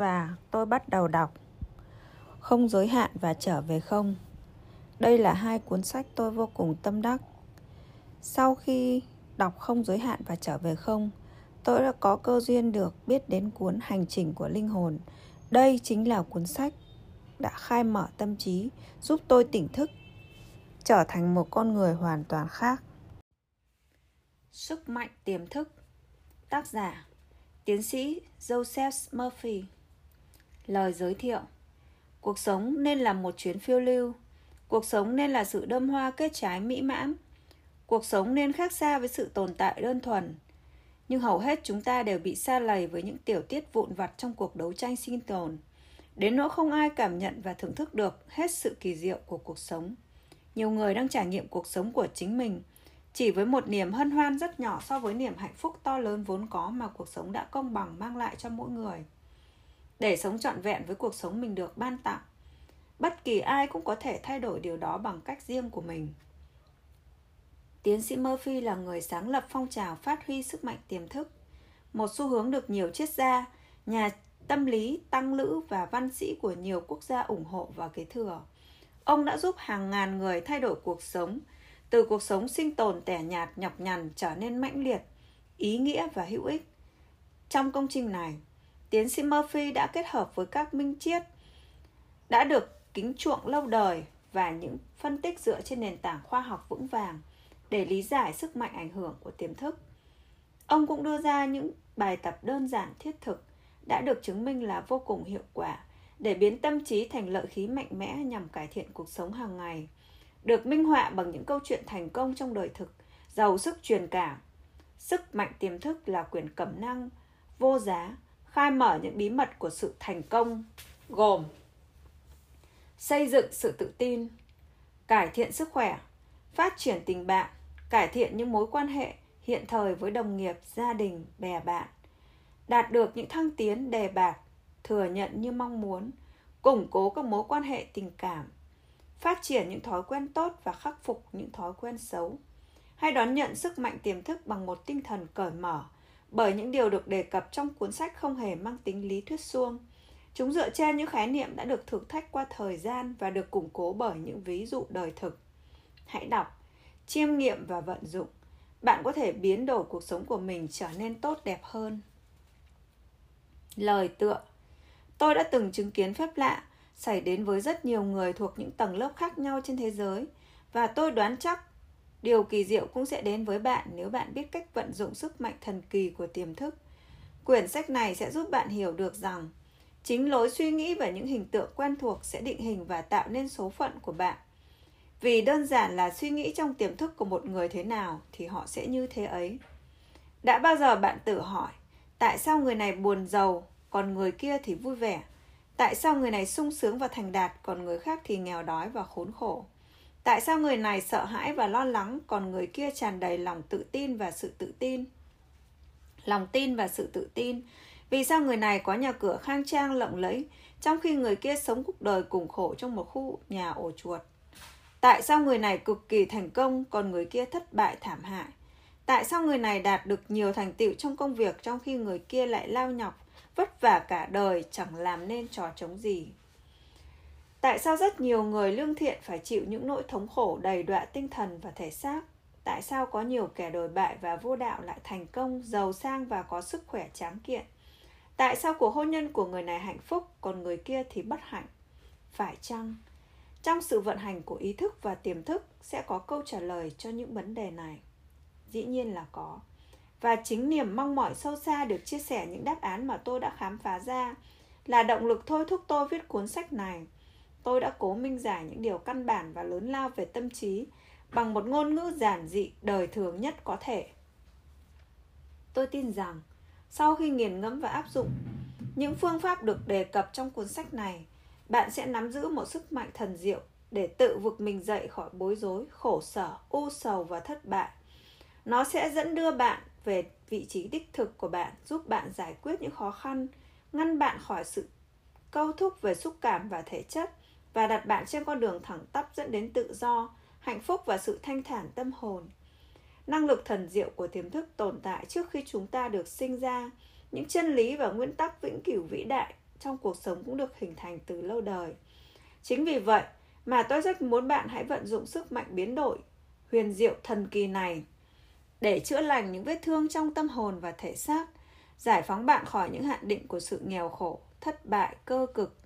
và tôi bắt đầu đọc Không giới hạn và trở về không. Đây là hai cuốn sách tôi vô cùng tâm đắc. Sau khi đọc Không giới hạn và trở về không, tôi đã có cơ duyên được biết đến cuốn Hành trình của linh hồn. Đây chính là cuốn sách đã khai mở tâm trí, giúp tôi tỉnh thức, trở thành một con người hoàn toàn khác. Sức mạnh tiềm thức Tác giả Tiến sĩ Joseph Murphy Lời giới thiệu. Cuộc sống nên là một chuyến phiêu lưu. Cuộc sống nên là sự đơm hoa kết trái mỹ mãn. Cuộc sống nên khác xa với sự tồn tại đơn thuần. Nhưng hầu hết chúng ta đều bị xa lầy với những tiểu tiết vụn vặt trong cuộc đấu tranh sinh tồn. Đến nỗi không ai cảm nhận và thưởng thức được hết sự kỳ diệu của cuộc sống. Nhiều người đang trải nghiệm cuộc sống của chính mình, chỉ với một niềm hân hoan rất nhỏ so với niềm hạnh phúc to lớn vốn có mà cuộc sống đã công bằng mang lại cho mỗi người để sống trọn vẹn với cuộc sống mình được ban tặng. Bất kỳ ai cũng có thể thay đổi điều đó bằng cách riêng của mình. Tiến sĩ murphy là người sáng lập phong trào phát huy sức mạnh tiềm thức. Một xu hướng được nhiều triết gia, nhà tâm lý, tăng lữ và văn sĩ của nhiều quốc gia ủng hộ và kế thừa. Ông đã giúp hàng ngàn người thay đổi cuộc sống, từ cuộc sống sinh tồn tẻ nhạt, nhọc nhằn trở nên mãnh liệt, ý nghĩa và hữu ích. Trong công trình này tiến sĩ murphy đã kết hợp với các minh triết đã được kính chuộng lâu đời và những phân tích dựa trên nền tảng khoa học vững vàng để lý giải sức mạnh ảnh hưởng của tiềm thức ông cũng đưa ra những bài tập đơn giản thiết thực đã được chứng minh là vô cùng hiệu quả để biến tâm trí thành lợi khí mạnh mẽ nhằm cải thiện cuộc sống hàng ngày được minh họa bằng những câu chuyện thành công trong đời thực, giàu sức truyền cảm. Sức mạnh tiềm thức là quyền cẩm năng, vô giá, khai mở những bí mật của sự thành công, gồm xây dựng sự tự tin, cải thiện sức khỏe, phát triển tình bạn, cải thiện những mối quan hệ hiện thời với đồng nghiệp, gia đình, bè bạn, đạt được những thăng tiến đề bạc, thừa nhận như mong muốn, củng cố các mối quan hệ tình cảm, phát triển những thói quen tốt và khắc phục những thói quen xấu hay đón nhận sức mạnh tiềm thức bằng một tinh thần cởi mở bởi những điều được đề cập trong cuốn sách không hề mang tính lý thuyết suông. Chúng dựa trên những khái niệm đã được thử thách qua thời gian và được củng cố bởi những ví dụ đời thực. Hãy đọc, chiêm nghiệm và vận dụng. Bạn có thể biến đổi cuộc sống của mình trở nên tốt đẹp hơn. Lời tựa. Tôi đã từng chứng kiến phép lạ xảy đến với rất nhiều người thuộc những tầng lớp khác nhau trên thế giới, và tôi đoán chắc điều kỳ diệu cũng sẽ đến với bạn nếu bạn biết cách vận dụng sức mạnh thần kỳ của tiềm thức. Quyển sách này sẽ giúp bạn hiểu được rằng chính lối suy nghĩ và những hình tượng quen thuộc sẽ định hình và tạo nên số phận của bạn. Vì đơn giản là suy nghĩ trong tiềm thức của một người thế nào thì họ sẽ như thế ấy. Đã bao giờ bạn tự hỏi tại sao người này buồn giàu còn người kia thì vui vẻ? Tại sao người này sung sướng và thành đạt, còn người khác thì nghèo đói và khốn khổ? Tại sao người này sợ hãi và lo lắng, còn người kia tràn đầy lòng tự tin và sự tự tin? Lòng tin và sự tự tin. Vì sao người này có nhà cửa khang trang lộng lẫy, trong khi người kia sống cuộc đời cùng khổ trong một khu nhà ổ chuột? Tại sao người này cực kỳ thành công, còn người kia thất bại thảm hại? Tại sao người này đạt được nhiều thành tựu trong công việc trong khi người kia lại lao nhọc vất vả cả đời chẳng làm nên trò chống gì tại sao rất nhiều người lương thiện phải chịu những nỗi thống khổ đầy đọa tinh thần và thể xác? Tại sao có nhiều kẻ đồi bại và vô đạo lại thành công, giàu sang và có sức khỏe tráng kiện? Tại sao cuộc hôn nhân của người này hạnh phúc, còn người kia thì bất hạnh? Phải chăng trong sự vận hành của ý thức và tiềm thức sẽ có câu trả lời cho những vấn đề này? Dĩ nhiên là có. Và chính niềm mong mỏi sâu xa được chia sẻ những đáp án mà tôi đã khám phá ra là động lực thôi thúc tôi viết cuốn sách này tôi đã cố minh giải những điều căn bản và lớn lao về tâm trí bằng một ngôn ngữ giản dị đời thường nhất có thể. Tôi tin rằng, sau khi nghiền ngẫm và áp dụng những phương pháp được đề cập trong cuốn sách này, bạn sẽ nắm giữ một sức mạnh thần diệu để tự vực mình dậy khỏi bối rối, khổ sở, u sầu và thất bại. Nó sẽ dẫn đưa bạn về vị trí đích thực của bạn, giúp bạn giải quyết những khó khăn, ngăn bạn khỏi sự câu thúc về xúc cảm và thể chất và đặt bạn trên con đường thẳng tắp dẫn đến tự do hạnh phúc và sự thanh thản tâm hồn năng lực thần diệu của tiềm thức tồn tại trước khi chúng ta được sinh ra những chân lý và nguyên tắc vĩnh cửu vĩ đại trong cuộc sống cũng được hình thành từ lâu đời. Chính vì vậy mà tôi rất muốn bạn hãy vận dụng sức mạnh biến đổi, huyền diệu thần kỳ này để chữa lành những vết thương trong tâm hồn và thể xác, giải phóng bạn khỏi những hạn định của sự nghèo khổ, thất bại, cơ cực.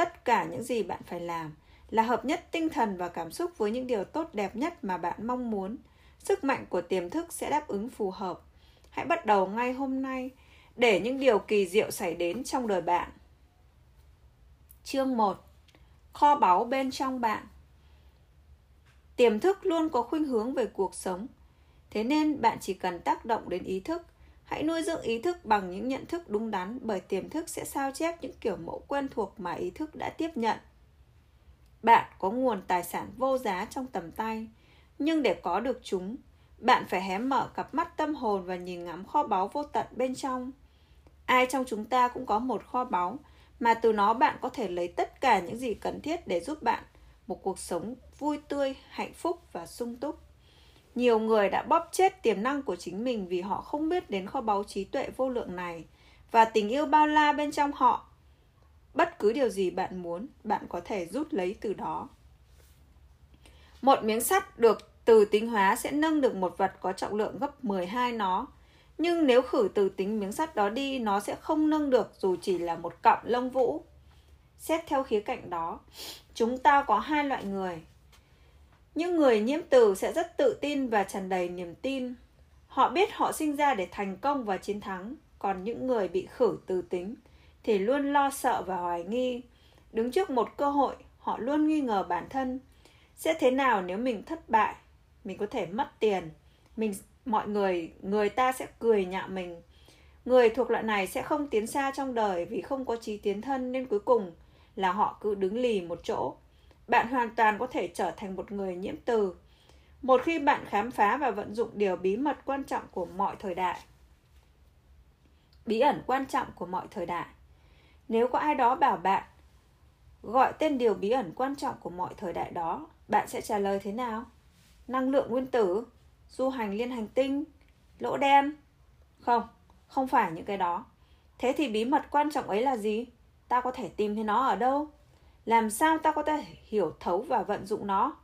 Tất cả những gì bạn phải làm là hợp nhất tinh thần và cảm xúc với những điều tốt đẹp nhất mà bạn mong muốn. Sức mạnh của tiềm thức sẽ đáp ứng phù hợp. Hãy bắt đầu ngay hôm nay để những điều kỳ diệu xảy đến trong đời bạn. Chương 1 Kho báu bên trong bạn Tiềm thức luôn có khuynh hướng về cuộc sống. Thế nên bạn chỉ cần tác động đến ý thức. Hãy nuôi dưỡng ý thức bằng những nhận thức đúng đắn bởi tiềm thức sẽ sao chép những kiểu mẫu quen thuộc mà ý thức đã tiếp nhận. Bạn có nguồn tài sản vô giá trong tầm tay, nhưng để có được chúng, bạn phải hé mở cặp mắt tâm hồn và nhìn ngắm kho báu vô tận bên trong. Ai trong chúng ta cũng có một kho báu mà từ nó bạn có thể lấy tất cả những gì cần thiết để giúp bạn một cuộc sống vui tươi, hạnh phúc và sung túc. Nhiều người đã bóp chết tiềm năng của chính mình vì họ không biết đến kho báu trí tuệ vô lượng này và tình yêu bao la bên trong họ. Bất cứ điều gì bạn muốn, bạn có thể rút lấy từ đó. Một miếng sắt được từ tính hóa sẽ nâng được một vật có trọng lượng gấp 12 nó. Nhưng nếu khử từ tính miếng sắt đó đi, nó sẽ không nâng được dù chỉ là một cọng lông vũ. Xét theo khía cạnh đó, chúng ta có hai loại người. Những người nhiễm từ sẽ rất tự tin và tràn đầy niềm tin. Họ biết họ sinh ra để thành công và chiến thắng, còn những người bị khử từ tính thì luôn lo sợ và hoài nghi. Đứng trước một cơ hội, họ luôn nghi ngờ bản thân. Sẽ thế nào nếu mình thất bại? Mình có thể mất tiền. Mình mọi người người ta sẽ cười nhạo mình. Người thuộc loại này sẽ không tiến xa trong đời vì không có trí tiến thân nên cuối cùng là họ cứ đứng lì một chỗ. Bạn hoàn toàn có thể trở thành một người nhiễm từ. Một khi bạn khám phá và vận dụng điều bí mật quan trọng của mọi thời đại. Bí ẩn quan trọng của mọi thời đại. Nếu có ai đó bảo bạn gọi tên điều bí ẩn quan trọng của mọi thời đại đó, bạn sẽ trả lời thế nào? Năng lượng nguyên tử, du hành liên hành tinh, lỗ đen? Không, không phải những cái đó. Thế thì bí mật quan trọng ấy là gì? Ta có thể tìm thấy nó ở đâu? Làm sao ta có thể hiểu thấu và vận dụng nó?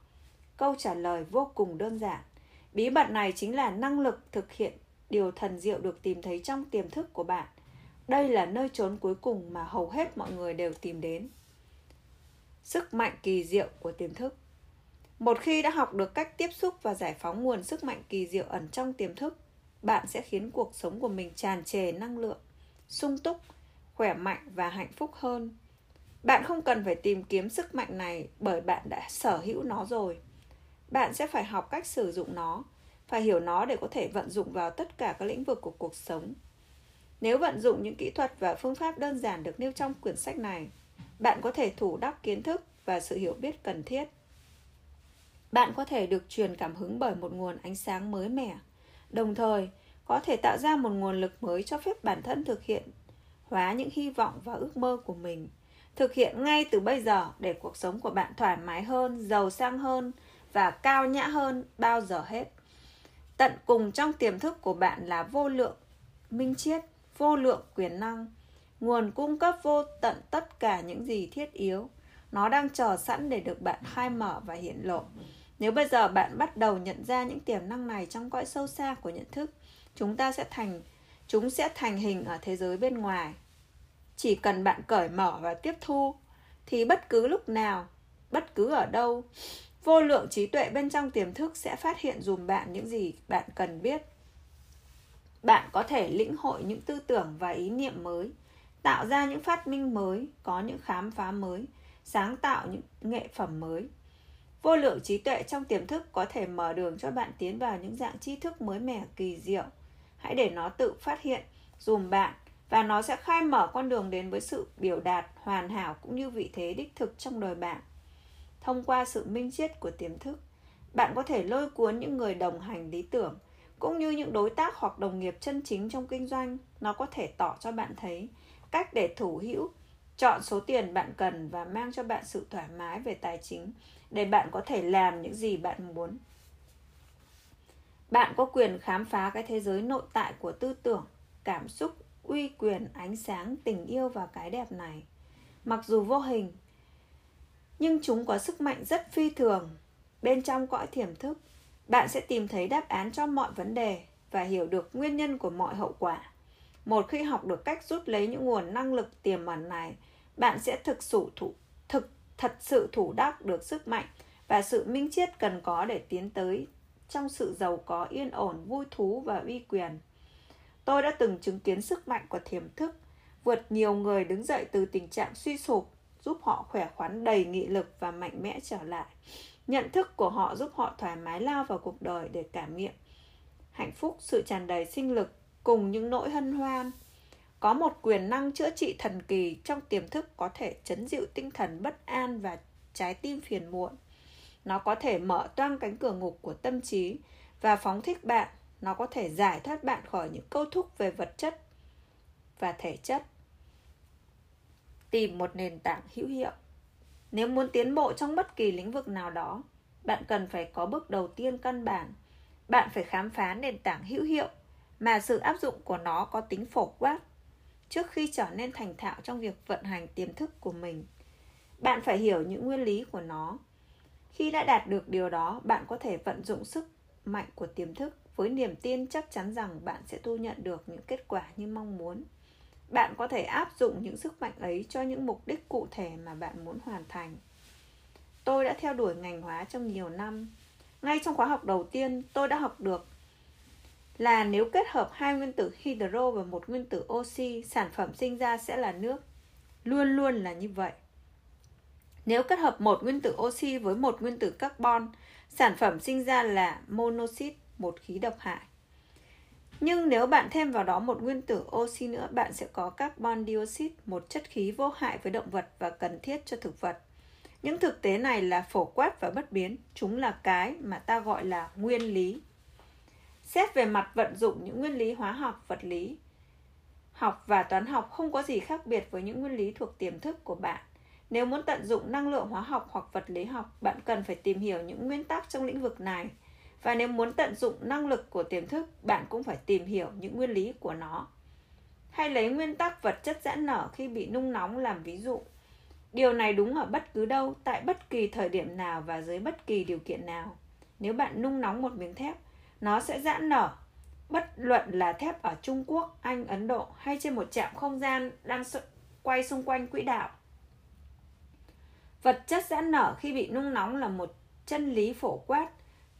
Câu trả lời vô cùng đơn giản. Bí mật này chính là năng lực thực hiện điều thần diệu được tìm thấy trong tiềm thức của bạn. Đây là nơi trốn cuối cùng mà hầu hết mọi người đều tìm đến. Sức mạnh kỳ diệu của tiềm thức Một khi đã học được cách tiếp xúc và giải phóng nguồn sức mạnh kỳ diệu ẩn trong tiềm thức, bạn sẽ khiến cuộc sống của mình tràn trề năng lượng, sung túc, khỏe mạnh và hạnh phúc hơn. Bạn không cần phải tìm kiếm sức mạnh này bởi bạn đã sở hữu nó rồi. Bạn sẽ phải học cách sử dụng nó, phải hiểu nó để có thể vận dụng vào tất cả các lĩnh vực của cuộc sống nếu vận dụng những kỹ thuật và phương pháp đơn giản được nêu trong quyển sách này, bạn có thể thủ đắc kiến thức và sự hiểu biết cần thiết. Bạn có thể được truyền cảm hứng bởi một nguồn ánh sáng mới mẻ, đồng thời có thể tạo ra một nguồn lực mới cho phép bản thân thực hiện hóa những hy vọng và ước mơ của mình. Thực hiện ngay từ bây giờ để cuộc sống của bạn thoải mái hơn, giàu sang hơn và cao nhã hơn bao giờ hết. Tận cùng trong tiềm thức của bạn là vô lượng, minh triết vô lượng quyền năng. Nguồn cung cấp vô tận tất cả những gì thiết yếu. Nó đang chờ sẵn để được bạn khai mở và hiện lộ. Nếu bây giờ bạn bắt đầu nhận ra những tiềm năng này trong cõi sâu xa của nhận thức chúng ta sẽ thành chúng sẽ thành hình ở thế giới bên ngoài chỉ cần bạn cởi mở và tiếp thu, thì bất cứ lúc nào, bất cứ ở đâu, vô lượng trí tuệ bên trong tiềm thức sẽ phát hiện dùm bạn những gì bạn cần biết. Bạn có thể lĩnh hội những tư tưởng và ý niệm mới, tạo ra những phát minh mới, có những khám phá mới, sáng tạo những nghệ phẩm mới. Vô lượng trí tuệ trong tiềm thức có thể mở đường cho bạn tiến vào những dạng tri thức mới mẻ, kỳ diệu. Hãy để nó tự phát hiện, dùm bạn và nó sẽ khai mở con đường đến với sự biểu đạt hoàn hảo cũng như vị thế đích thực trong đời bạn. Thông qua sự minh triết của tiềm thức, bạn có thể lôi cuốn những người đồng hành lý tưởng, cũng như những đối tác hoặc đồng nghiệp chân chính trong kinh doanh. Nó có thể tỏ cho bạn thấy cách để thủ hữu, chọn số tiền bạn cần và mang cho bạn sự thoải mái về tài chính để bạn có thể làm những gì bạn muốn. Bạn có quyền khám phá cái thế giới nội tại của tư tưởng, cảm xúc uy quyền, ánh sáng, tình yêu và cái đẹp này. Mặc dù vô hình, nhưng chúng có sức mạnh rất phi thường. Bên trong cõi thiểm thức, bạn sẽ tìm thấy đáp án cho mọi vấn đề và hiểu được nguyên nhân của mọi hậu quả. Một khi học được cách rút lấy những nguồn năng lực tiềm ẩn này, bạn sẽ thực sự thủ, thực, thật sự thủ đắc được sức mạnh và sự minh triết cần có để tiến tới trong sự giàu có, yên ổn, vui thú và uy quyền tôi đã từng chứng kiến sức mạnh của thiềm thức, vượt nhiều người đứng dậy từ tình trạng suy sụp, giúp họ khỏe khoắn đầy nghị lực và mạnh mẽ trở lại. Nhận thức của họ giúp họ thoải mái lao vào cuộc đời để cảm nghiệm hạnh phúc, sự tràn đầy sinh lực cùng những nỗi hân hoan. Có một quyền năng chữa trị thần kỳ trong tiềm thức có thể chấn dịu tinh thần bất an và trái tim phiền muộn. Nó có thể mở toang cánh cửa ngục của tâm trí và phóng thích bạn nó có thể giải thoát bạn khỏi những câu thúc về vật chất và thể chất. Tìm một nền tảng hữu hiệu. Nếu muốn tiến bộ trong bất kỳ lĩnh vực nào đó, bạn cần phải có bước đầu tiên căn bản. Bạn phải khám phá nền tảng hữu hiệu mà sự áp dụng của nó có tính phổ quát trước khi trở nên thành thạo trong việc vận hành tiềm thức của mình. Bạn phải hiểu những nguyên lý của nó. Khi đã đạt được điều đó, bạn có thể vận dụng sức mạnh của tiềm thức với niềm tin chắc chắn rằng bạn sẽ thu nhận được những kết quả như mong muốn. Bạn có thể áp dụng những sức mạnh ấy cho những mục đích cụ thể mà bạn muốn hoàn thành. Tôi đã theo đuổi ngành hóa trong nhiều năm. Ngay trong khóa học đầu tiên, tôi đã học được là nếu kết hợp hai nguyên tử hydro và một nguyên tử oxy, sản phẩm sinh ra sẽ là nước. Luôn luôn là như vậy. Nếu kết hợp một nguyên tử oxy với một nguyên tử carbon, sản phẩm sinh ra là monoxide một khí độc hại nhưng nếu bạn thêm vào đó một nguyên tử oxy nữa, bạn sẽ có carbon dioxide, một chất khí vô hại với động vật và cần thiết cho thực vật. Những thực tế này là phổ quát và bất biến, chúng là cái mà ta gọi là nguyên lý. Xét về mặt vận dụng những nguyên lý hóa học, vật lý, học và toán học không có gì khác biệt với những nguyên lý thuộc tiềm thức của bạn. Nếu muốn tận dụng năng lượng hóa học hoặc vật lý học, bạn cần phải tìm hiểu những nguyên tắc trong lĩnh vực này – và nếu muốn tận dụng năng lực của tiềm thức, bạn cũng phải tìm hiểu những nguyên lý của nó. Hay lấy nguyên tắc vật chất giãn nở khi bị nung nóng làm ví dụ. Điều này đúng ở bất cứ đâu, tại bất kỳ thời điểm nào và dưới bất kỳ điều kiện nào. Nếu bạn nung nóng một miếng thép, nó sẽ giãn nở. Bất luận là thép ở trung quốc, anh, ấn độ hay trên một trạm không gian đang quay xung quanh quỹ đạo. Vật chất giãn nở khi bị nung nóng là một chân lý phổ quát.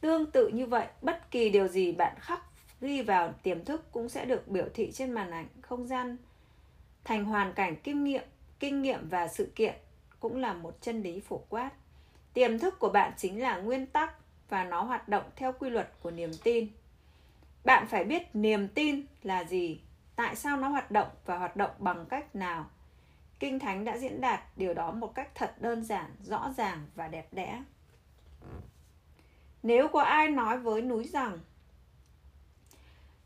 Tương tự như vậy, bất kỳ điều gì bạn khắc ghi vào tiềm thức cũng sẽ được biểu thị trên màn ảnh không gian thành hoàn cảnh kinh nghiệm, kinh nghiệm và sự kiện cũng là một chân lý phổ quát. Tiềm thức của bạn chính là nguyên tắc và nó hoạt động theo quy luật của niềm tin. Bạn phải biết niềm tin là gì, tại sao nó hoạt động và hoạt động bằng cách nào. Kinh Thánh đã diễn đạt điều đó một cách thật đơn giản, rõ ràng và đẹp đẽ. Nếu có ai nói với núi rằng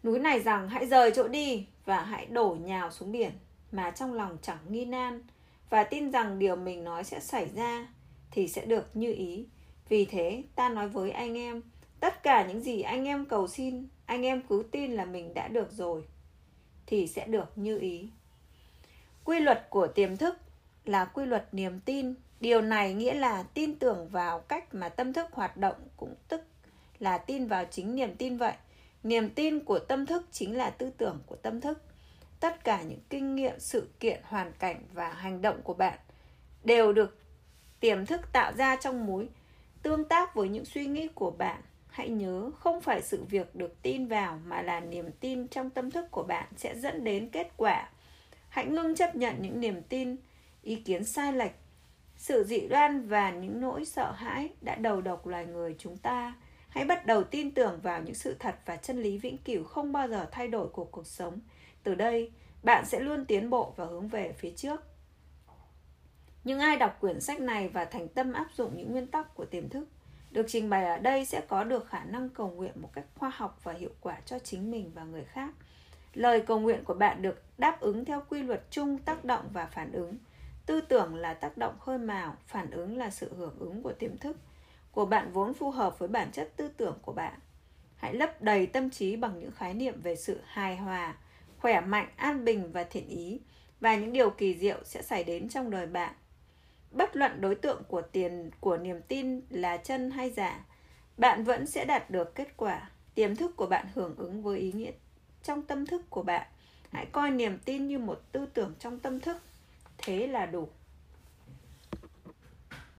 Núi này rằng hãy rời chỗ đi và hãy đổ nhào xuống biển mà trong lòng chẳng nghi nan và tin rằng điều mình nói sẽ xảy ra thì sẽ được như ý. Vì thế ta nói với anh em, tất cả những gì anh em cầu xin, anh em cứ tin là mình đã được rồi thì sẽ được như ý. Quy luật của tiềm thức là quy luật niềm tin điều này nghĩa là tin tưởng vào cách mà tâm thức hoạt động cũng tức là tin vào chính niềm tin vậy. Niềm tin của tâm thức chính là tư tưởng của tâm thức. Tất cả những kinh nghiệm, sự kiện, hoàn cảnh và hành động của bạn đều được tiềm thức tạo ra trong mối tương tác với những suy nghĩ của bạn, hãy nhớ không phải sự việc được tin vào mà là niềm tin trong tâm thức của bạn sẽ dẫn đến kết quả. Hãy ngưng chấp nhận những niềm tin, ý kiến sai lệch sự dị đoan và những nỗi sợ hãi đã đầu độc loài người chúng ta. Hãy bắt đầu tin tưởng vào những sự thật và chân lý vĩnh cửu không bao giờ thay đổi của cuộc sống. Từ đây, bạn sẽ luôn tiến bộ và hướng về phía trước. Những ai đọc quyển sách này và thành tâm áp dụng những nguyên tắc của tiềm thức, được trình bày ở đây sẽ có được khả năng cầu nguyện một cách khoa học và hiệu quả cho chính mình và người khác. Lời cầu nguyện của bạn được đáp ứng theo quy luật chung, tác động và phản ứng tư tưởng là tác động khơi mào phản ứng là sự hưởng ứng của tiềm thức của bạn vốn phù hợp với bản chất tư tưởng của bạn hãy lấp đầy tâm trí bằng những khái niệm về sự hài hòa khỏe mạnh, an bình và thiện ý và những điều kỳ diệu sẽ xảy đến trong đời bạn. Bất luận đối tượng của tiền của niềm tin là chân hay giả, bạn vẫn sẽ đạt được kết quả. Tiềm thức của bạn hưởng ứng với ý nghĩa trong tâm thức của bạn. Hãy coi niềm tin như một tư tưởng trong tâm thức. Thế là đủ.